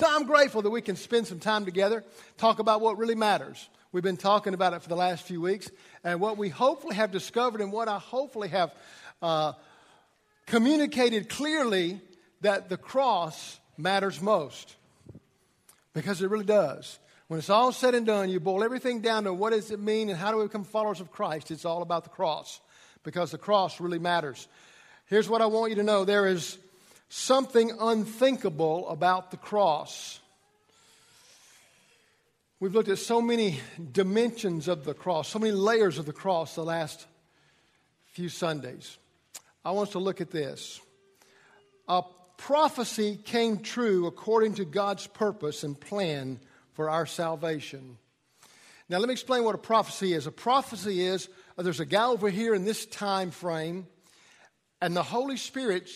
So I'm grateful that we can spend some time together, talk about what really matters. We've been talking about it for the last few weeks, and what we hopefully have discovered, and what I hopefully have uh, communicated clearly, that the cross matters most. Because it really does. When it's all said and done, you boil everything down to what does it mean and how do we become followers of Christ? It's all about the cross. Because the cross really matters. Here's what I want you to know there is something unthinkable about the cross. We've looked at so many dimensions of the cross, so many layers of the cross the last few Sundays. I want us to look at this. A prophecy came true according to God's purpose and plan for our salvation. Now, let me explain what a prophecy is. A prophecy is uh, there's a guy over here in this time frame, and the Holy Spirit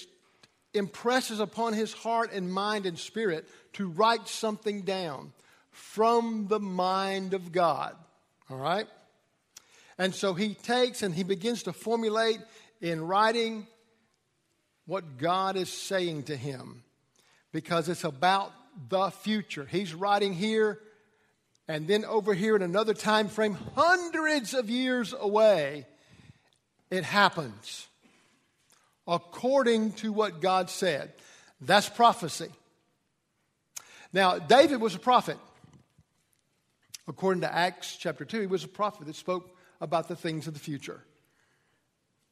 impresses upon his heart and mind and spirit to write something down from the mind of God. All right? And so he takes and he begins to formulate in writing what God is saying to him because it's about the future. He's writing here and then over here in another time frame hundreds of years away it happens according to what God said. That's prophecy. Now, David was a prophet. According to Acts chapter 2, he was a prophet that spoke about the things of the future.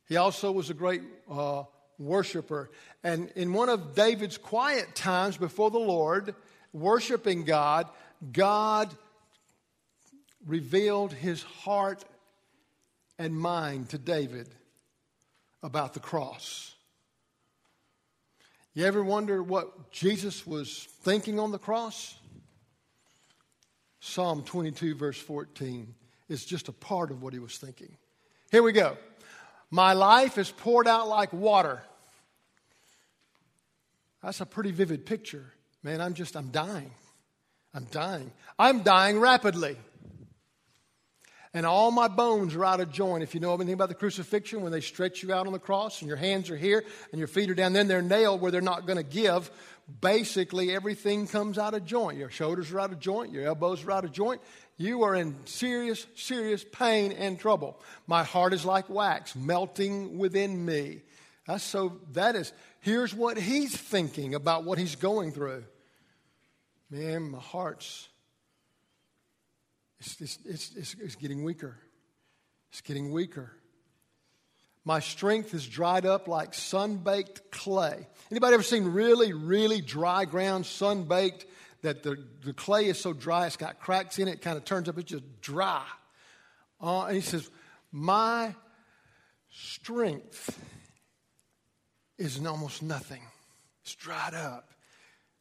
He also was a great uh, worshiper. And in one of David's quiet times before the Lord, worshiping God, God revealed his heart and mind to David about the cross. You ever wonder what Jesus was thinking on the cross? Psalm 22, verse 14, is just a part of what he was thinking. Here we go. My life is poured out like water. That's a pretty vivid picture. Man, I'm just, I'm dying. I'm dying. I'm dying rapidly and all my bones are out of joint. If you know anything about the crucifixion, when they stretch you out on the cross and your hands are here and your feet are down, then they're nailed where they're not going to give. Basically, everything comes out of joint. Your shoulders are out of joint, your elbows are out of joint. You are in serious, serious pain and trouble. My heart is like wax, melting within me. That's so, that is, here's what he's thinking about what he's going through. Man, my heart's it's, it's, it's, it's, getting weaker. It's getting weaker. My strength is dried up like sun-baked clay. Anybody ever seen really, really dry ground, sun-baked, that the, the clay is so dry, it's got cracks in it, it kind of turns up, it's just dry. Uh, and he says, My strength is almost nothing. It's dried up.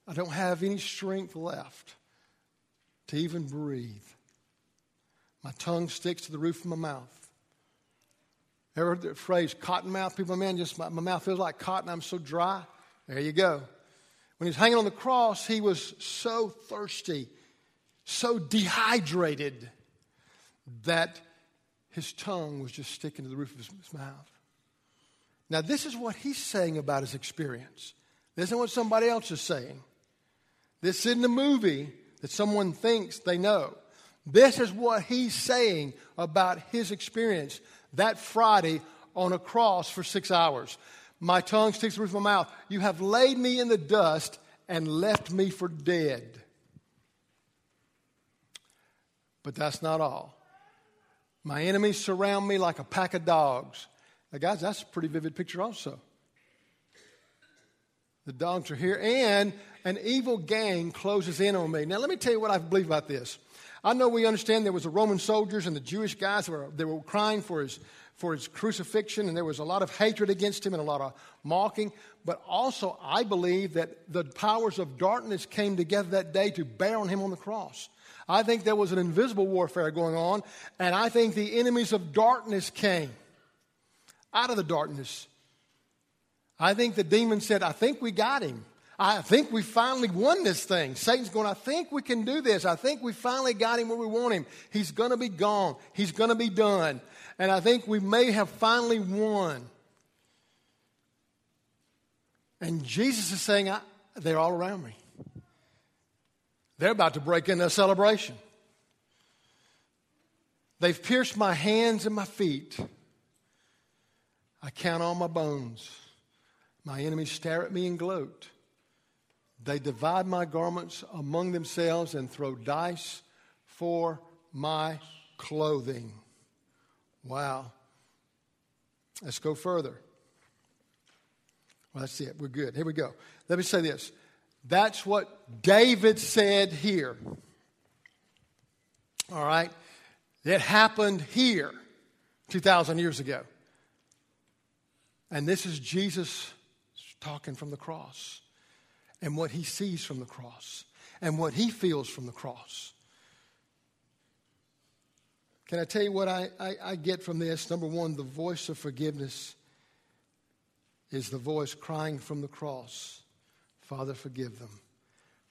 I don't have any strength left to even breathe. My tongue sticks to the roof of my mouth. Ever heard the phrase cotton mouth? People, man, just my, my mouth feels like cotton. I'm so dry. There you go. When he was hanging on the cross, he was so thirsty, so dehydrated that his tongue was just sticking to the roof of his, his mouth. Now, this is what he's saying about his experience. This isn't what somebody else is saying. This isn't a movie that someone thinks they know. This is what he's saying about his experience that Friday on a cross for six hours. My tongue sticks to the roof of my mouth. You have laid me in the dust and left me for dead. But that's not all. My enemies surround me like a pack of dogs. Now, guys, that's a pretty vivid picture, also. The dogs are here, and an evil gang closes in on me. Now, let me tell you what I believe about this. I know we understand there was the Roman soldiers and the Jewish guys were, they were crying for his, for his crucifixion, and there was a lot of hatred against him and a lot of mocking. But also, I believe that the powers of darkness came together that day to bear on him on the cross. I think there was an invisible warfare going on, and I think the enemies of darkness came out of the darkness. I think the demon said, I think we got him. I think we finally won this thing. Satan's going, I think we can do this. I think we finally got him where we want him. He's going to be gone. He's going to be done. And I think we may have finally won. And Jesus is saying, they're all around me. They're about to break into a celebration. They've pierced my hands and my feet. I count all my bones. My enemies stare at me and gloat. They divide my garments among themselves and throw dice for my clothing. Wow. Let's go further. Well, that's it. We're good. Here we go. Let me say this. That's what David said here. All right? It happened here 2,000 years ago. And this is Jesus talking from the cross and what he sees from the cross and what he feels from the cross. Can I tell you what I, I, I, get from this? Number one, the voice of forgiveness is the voice crying from the cross Father, forgive them.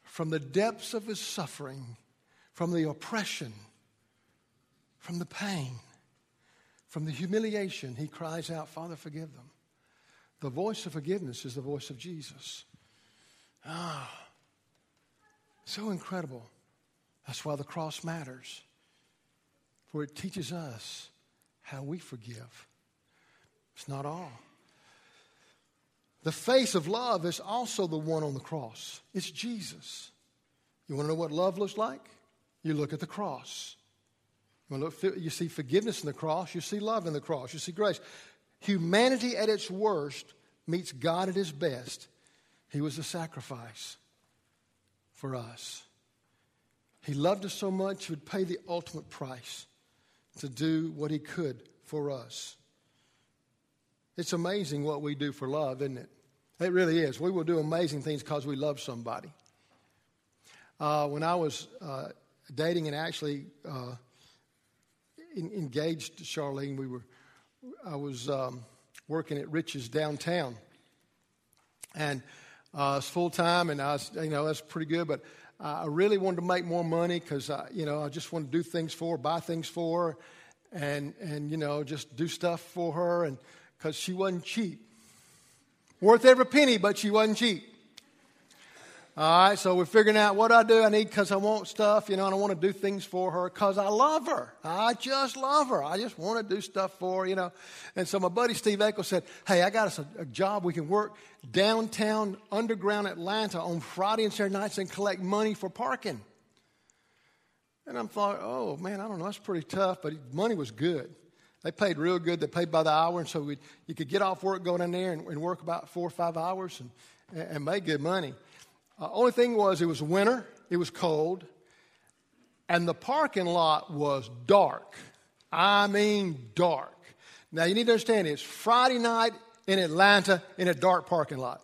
From the depths of his suffering, from the oppression, from the pain, from the humiliation, he cries out, Father, forgive them. The voice of forgiveness is the voice of Jesus. Ah, so incredible. That's why the cross matters, for it teaches us how we forgive. It's not all. The face of love is also the one on the cross. It's Jesus. You want to know what love looks like? You look at the cross. You, look, you see forgiveness in the cross, you see love in the cross, you see grace. Humanity at its worst meets God at his best. He was a sacrifice for us. He loved us so much, he would pay the ultimate price to do what he could for us. It's amazing what we do for love, isn't it? It really is. We will do amazing things because we love somebody. Uh, when I was uh, dating and actually uh, in, engaged to Charlene, we were, I was um, working at Rich's downtown, and uh, it's full time, and I was, you know, that's pretty good. But I really wanted to make more money because, you know, I just wanted to do things for her, buy things for her, and and you know, just do stuff for her, and because she wasn't cheap. Worth every penny, but she wasn't cheap. All right, so we're figuring out what I do. I need because I want stuff, you know, and I want to do things for her because I love her. I just love her. I just want to do stuff for her, you know. And so my buddy Steve Echo said, Hey, I got us a, a job. We can work downtown, underground Atlanta on Friday and Saturday nights and collect money for parking. And I'm thought, oh man, I don't know, that's pretty tough, but money was good. They paid real good. They paid by the hour, and so you could get off work, go down there, and, and work about four or five hours and, and make good money. Uh, only thing was, it was winter, it was cold, and the parking lot was dark. I mean, dark. Now, you need to understand it's Friday night in Atlanta in a dark parking lot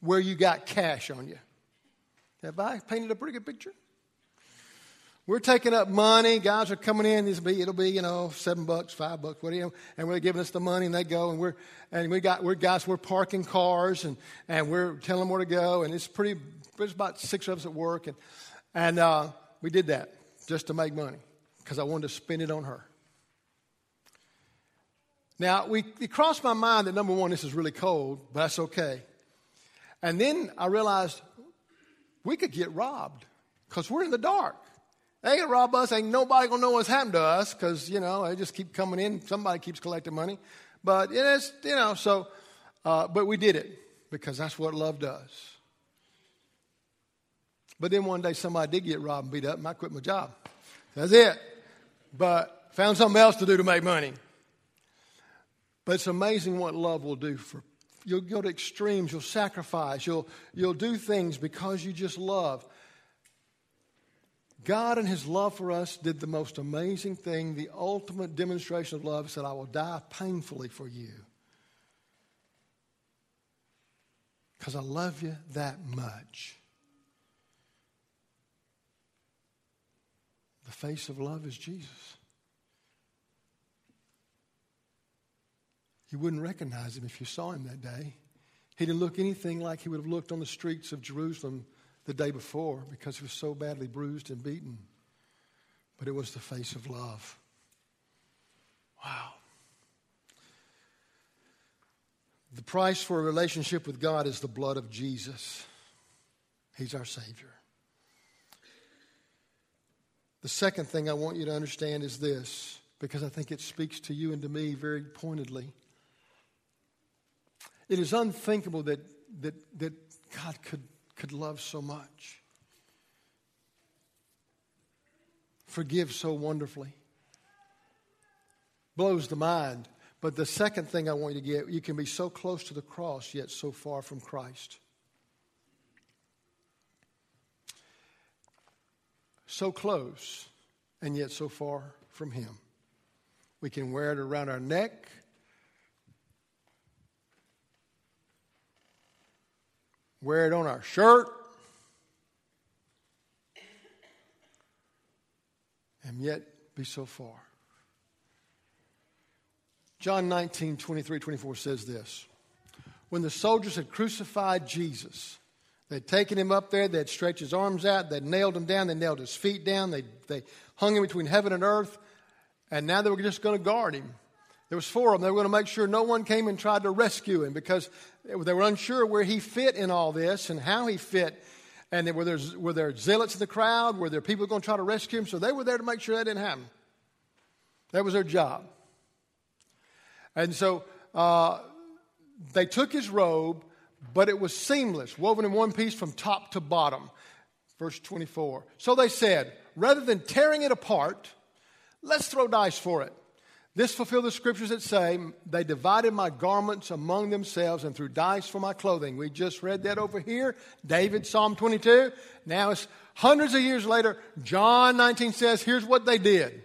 where you got cash on you. Have I painted a pretty good picture? We're taking up money. Guys are coming in. It'll be, it'll be you know, seven bucks, five bucks, whatever. And we're giving us the money, and they go, and we're and we got we're guys. We're parking cars, and and we're telling them where to go. And it's pretty. There's about six of us at work, and and uh, we did that just to make money because I wanted to spend it on her. Now we it crossed my mind that number one, this is really cold, but that's okay. And then I realized we could get robbed because we're in the dark. They ain't gonna rob us. Ain't nobody gonna know what's happened to us because you know they just keep coming in. Somebody keeps collecting money, but it's you know so. Uh, but we did it because that's what love does. But then one day somebody did get robbed and beat up, and I quit my job. That's it. But found something else to do to make money. But it's amazing what love will do for. You'll go to extremes. You'll sacrifice. You'll you'll do things because you just love. God, in His love for us, did the most amazing thing, the ultimate demonstration of love. Said, I will die painfully for you. Because I love you that much. The face of love is Jesus. You wouldn't recognize him if you saw him that day. He didn't look anything like he would have looked on the streets of Jerusalem the day before because he was so badly bruised and beaten. But it was the face of love. Wow. The price for a relationship with God is the blood of Jesus. He's our Savior. The second thing I want you to understand is this, because I think it speaks to you and to me very pointedly. It is unthinkable that, that, that God could, could love so much, forgive so wonderfully. Blows the mind. But the second thing I want you to get, you can be so close to the cross, yet so far from Christ. So close, and yet so far from Him. We can wear it around our neck. Wear it on our shirt. And yet be so far. John 19, 23, 24 says this When the soldiers had crucified Jesus, they'd taken him up there, they'd stretched his arms out, they'd nailed him down, they nailed his feet down, they, they hung him between heaven and earth, and now they were just going to guard him. There was four of them. They were going to make sure no one came and tried to rescue him because they were unsure where he fit in all this and how he fit. And were there, were there zealots in the crowd? Were there people going to try to rescue him? So they were there to make sure that didn't happen. That was their job. And so uh, they took his robe, but it was seamless, woven in one piece from top to bottom. Verse 24. So they said, rather than tearing it apart, let's throw dice for it. This fulfilled the scriptures that say, They divided my garments among themselves and threw dice for my clothing. We just read that over here. David, Psalm 22. Now it's hundreds of years later. John 19 says, Here's what they did.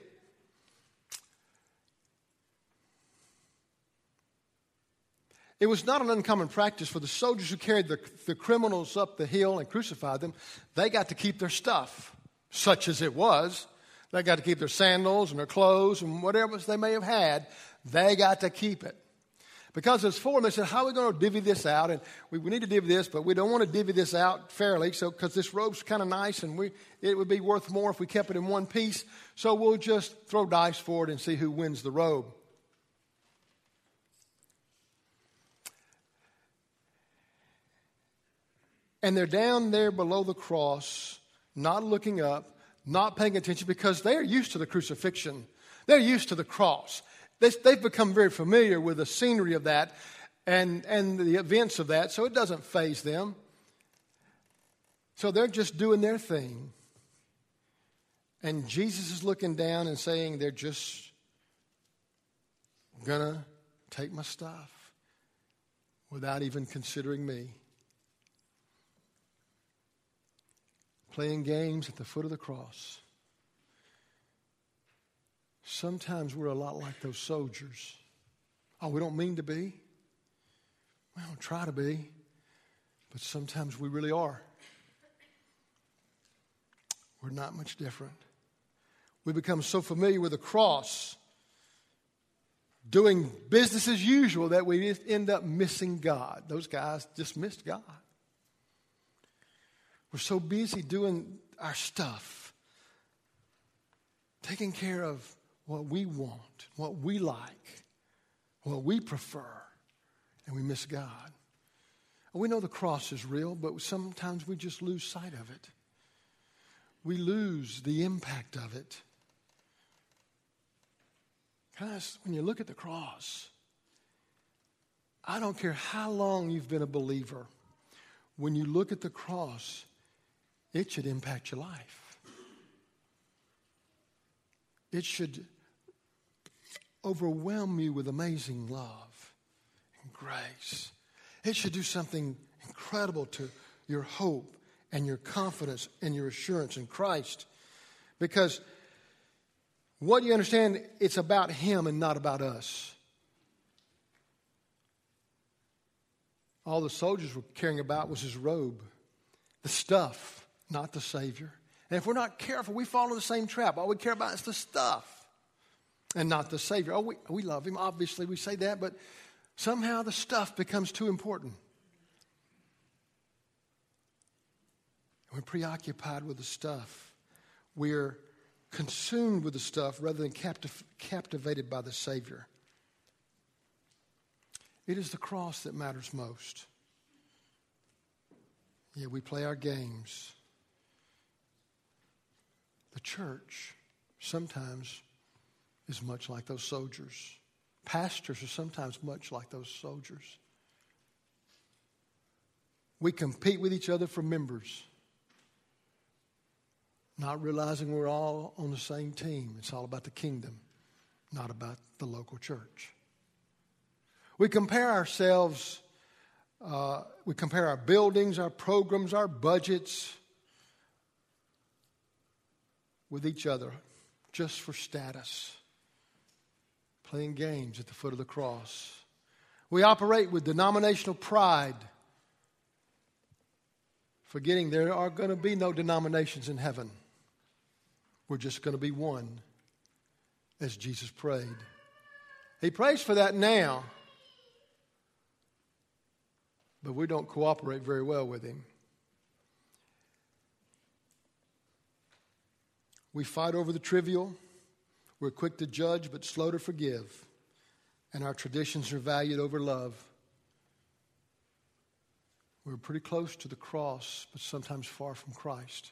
It was not an uncommon practice for the soldiers who carried the, the criminals up the hill and crucified them. They got to keep their stuff, such as it was. They got to keep their sandals and their clothes and whatever they may have had. They got to keep it. Because four, and they said, How are we going to divvy this out? And we, we need to divvy this, but we don't want to divvy this out fairly, so because this robe's kind of nice and we, it would be worth more if we kept it in one piece. So we'll just throw dice for it and see who wins the robe. And they're down there below the cross, not looking up, not paying attention because they're used to the crucifixion. They're used to the cross. They've become very familiar with the scenery of that and, and the events of that, so it doesn't faze them. So they're just doing their thing. And Jesus is looking down and saying, They're just to take my stuff without even considering me. Playing games at the foot of the cross. Sometimes we're a lot like those soldiers. Oh, we don't mean to be. We don't try to be. But sometimes we really are. We're not much different. We become so familiar with the cross, doing business as usual, that we end up missing God. Those guys just missed God. We're so busy doing our stuff, taking care of what we want, what we like, what we prefer, and we miss God. We know the cross is real, but sometimes we just lose sight of it. We lose the impact of it. Guys, when you look at the cross, I don't care how long you've been a believer, when you look at the cross, it should impact your life. It should overwhelm you with amazing love and grace. It should do something incredible to your hope and your confidence and your assurance in Christ. Because what you understand, it's about Him and not about us. All the soldiers were caring about was His robe, the stuff not the Savior. And if we're not careful, we fall into the same trap. All we care about is the stuff and not the Savior. Oh, we, we love Him. Obviously, we say that, but somehow the stuff becomes too important. We're preoccupied with the stuff. We're consumed with the stuff rather than captiv- captivated by the Savior. It is the cross that matters most. Yeah, we play our games. The church sometimes is much like those soldiers. Pastors are sometimes much like those soldiers. We compete with each other for members, not realizing we're all on the same team. It's all about the kingdom, not about the local church. We compare ourselves, uh, we compare our buildings, our programs, our budgets with each other just for status, playing games at the foot of the cross. We operate with denominational pride, forgetting there are going to be no denominations in heaven. We're just going to be one, as Jesus prayed. He prays for that now, but we don't cooperate very well with Him. We fight over the trivial. We're quick to judge but slow to forgive. And our traditions are valued over love. We're pretty close to the cross, but sometimes far from Christ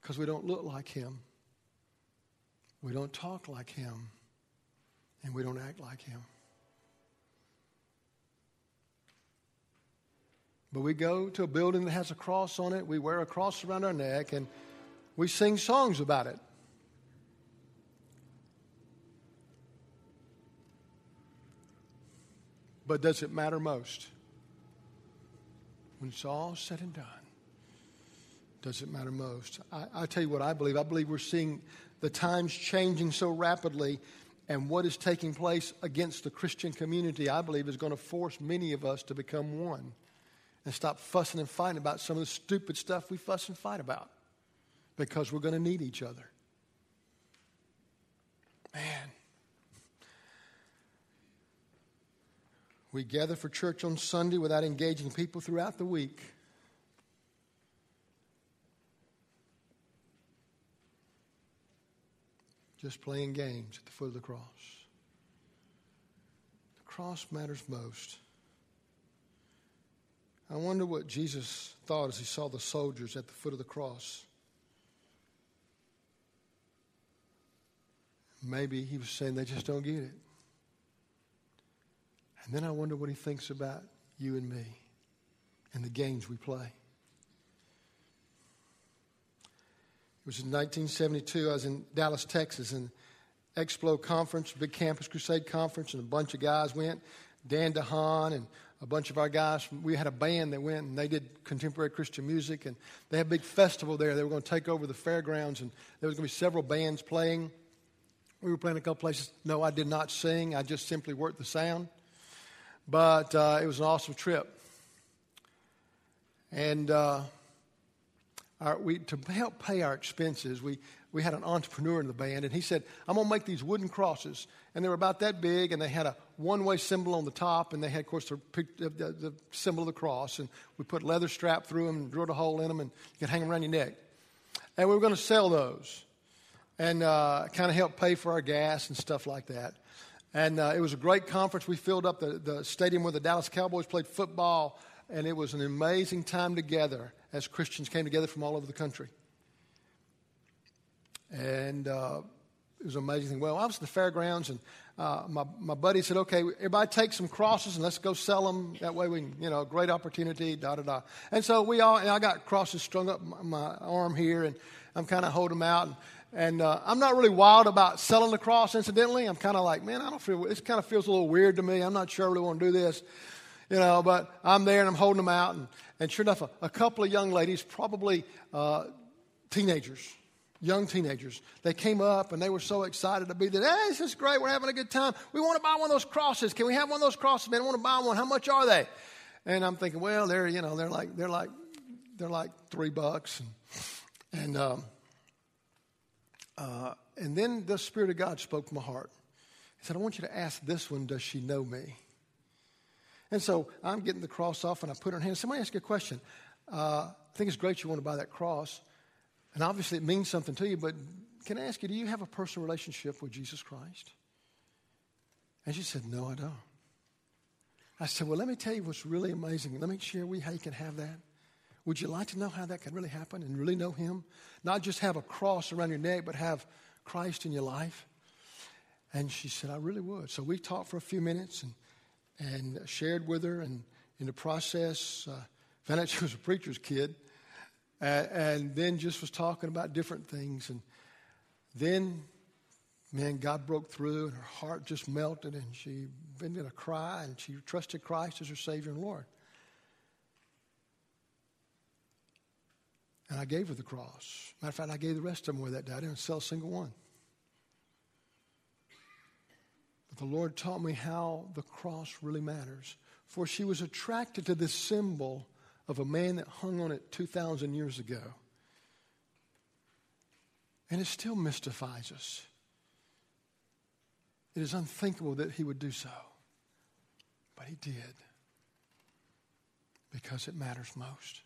because we don't look like Him. We don't talk like Him. And we don't act like Him. But we go to a building that has a cross on it, we wear a cross around our neck, and we sing songs about it. But does it matter most? When it's all said and done, does it matter most? I, I tell you what I believe. I believe we're seeing the times changing so rapidly, and what is taking place against the Christian community, I believe, is going to force many of us to become one and stop fussing and fighting about some of the stupid stuff we fuss and fight about because we're going to need each other. Man. We gather for church on Sunday without engaging people throughout the week. Just playing games at the foot of the cross. The cross matters most. I wonder what Jesus thought as he saw the soldiers at the foot of the cross. Maybe he was saying they just don't get it. And then I wonder what he thinks about you and me and the games we play. It was in 1972. I was in Dallas, Texas, and Explo conference, big campus crusade conference, and a bunch of guys went. Dan DeHaan and a bunch of our guys. We had a band that went and they did contemporary Christian music, and they had a big festival there. They were going to take over the fairgrounds, and there was going to be several bands playing. We were playing a couple places. No, I did not sing. I just simply worked the sound. But uh, it was an awesome trip. And uh, our, we, to help pay our expenses, we, we had an entrepreneur in the band, and he said, I'm going to make these wooden crosses. And they were about that big, and they had a one way symbol on the top, and they had, of course, the, the, the, symbol of the cross. And we put leather strap through them and drilled a hole in them, and you could hang them around your neck. And we were going to sell those and uh, kind of help pay for our gas and stuff like that. And uh, it was a great conference. We filled up the, the stadium where the Dallas Cowboys played football, and it was an amazing time together as Christians came together from all over the country. And uh, it was amazing thing. Well, I was at the fairgrounds, and uh, my, my buddy said, okay, everybody take some crosses and let's go sell them. That way we can, you know, great opportunity, da da da. And so we all, and I got crosses strung up my, my arm here, and I'm kind of holding them out. And, and uh, I'm not really wild about selling the cross, incidentally. I'm kind of like, man, I don't feel, this kind of feels a little weird to me. I'm not sure I really want to do this, you know, but I'm there and I'm holding them out. And, and sure enough, a, a couple of young ladies, probably uh, teenagers, young teenagers, they came up and they were so excited to be there. Hey, this is great. We're having a good time. We want to buy one of those crosses. Can we have one of those crosses? Man, I want to buy one. How much are they? And I'm thinking, well, they're, you know, they're like, they're like, they're like three bucks. And, and um, uh, and then the Spirit of God spoke to my heart. He said, I want you to ask this one, does she know me? And so I'm getting the cross off and I put her in her hand. Somebody ask you a question. Uh, I think it's great you want to buy that cross. And obviously it means something to you, but can I ask you, do you have a personal relationship with Jesus Christ? And she said, No, I don't. I said, Well, let me tell you what's really amazing. Let me share we how you can have that. Would you like to know how that can really happen and really know Him? Not just have a cross around your neck, but have Christ in your life? And she said, I really would. So we talked for a few minutes and, and shared with her. And in the process, uh, found out she was a preacher's kid. And then just was talking about different things. And then, man, God broke through and her heart just melted and she began to cry and she trusted Christ as her Savior and Lord. And I gave her the cross. Matter of fact, I gave the rest of them away that day. I didn't sell a single one. But the Lord taught me how the cross really matters. For she was attracted to this symbol of a man that hung on it 2,000 years ago. And it still mystifies us. It is unthinkable that he would do so. But he did. Because it matters most.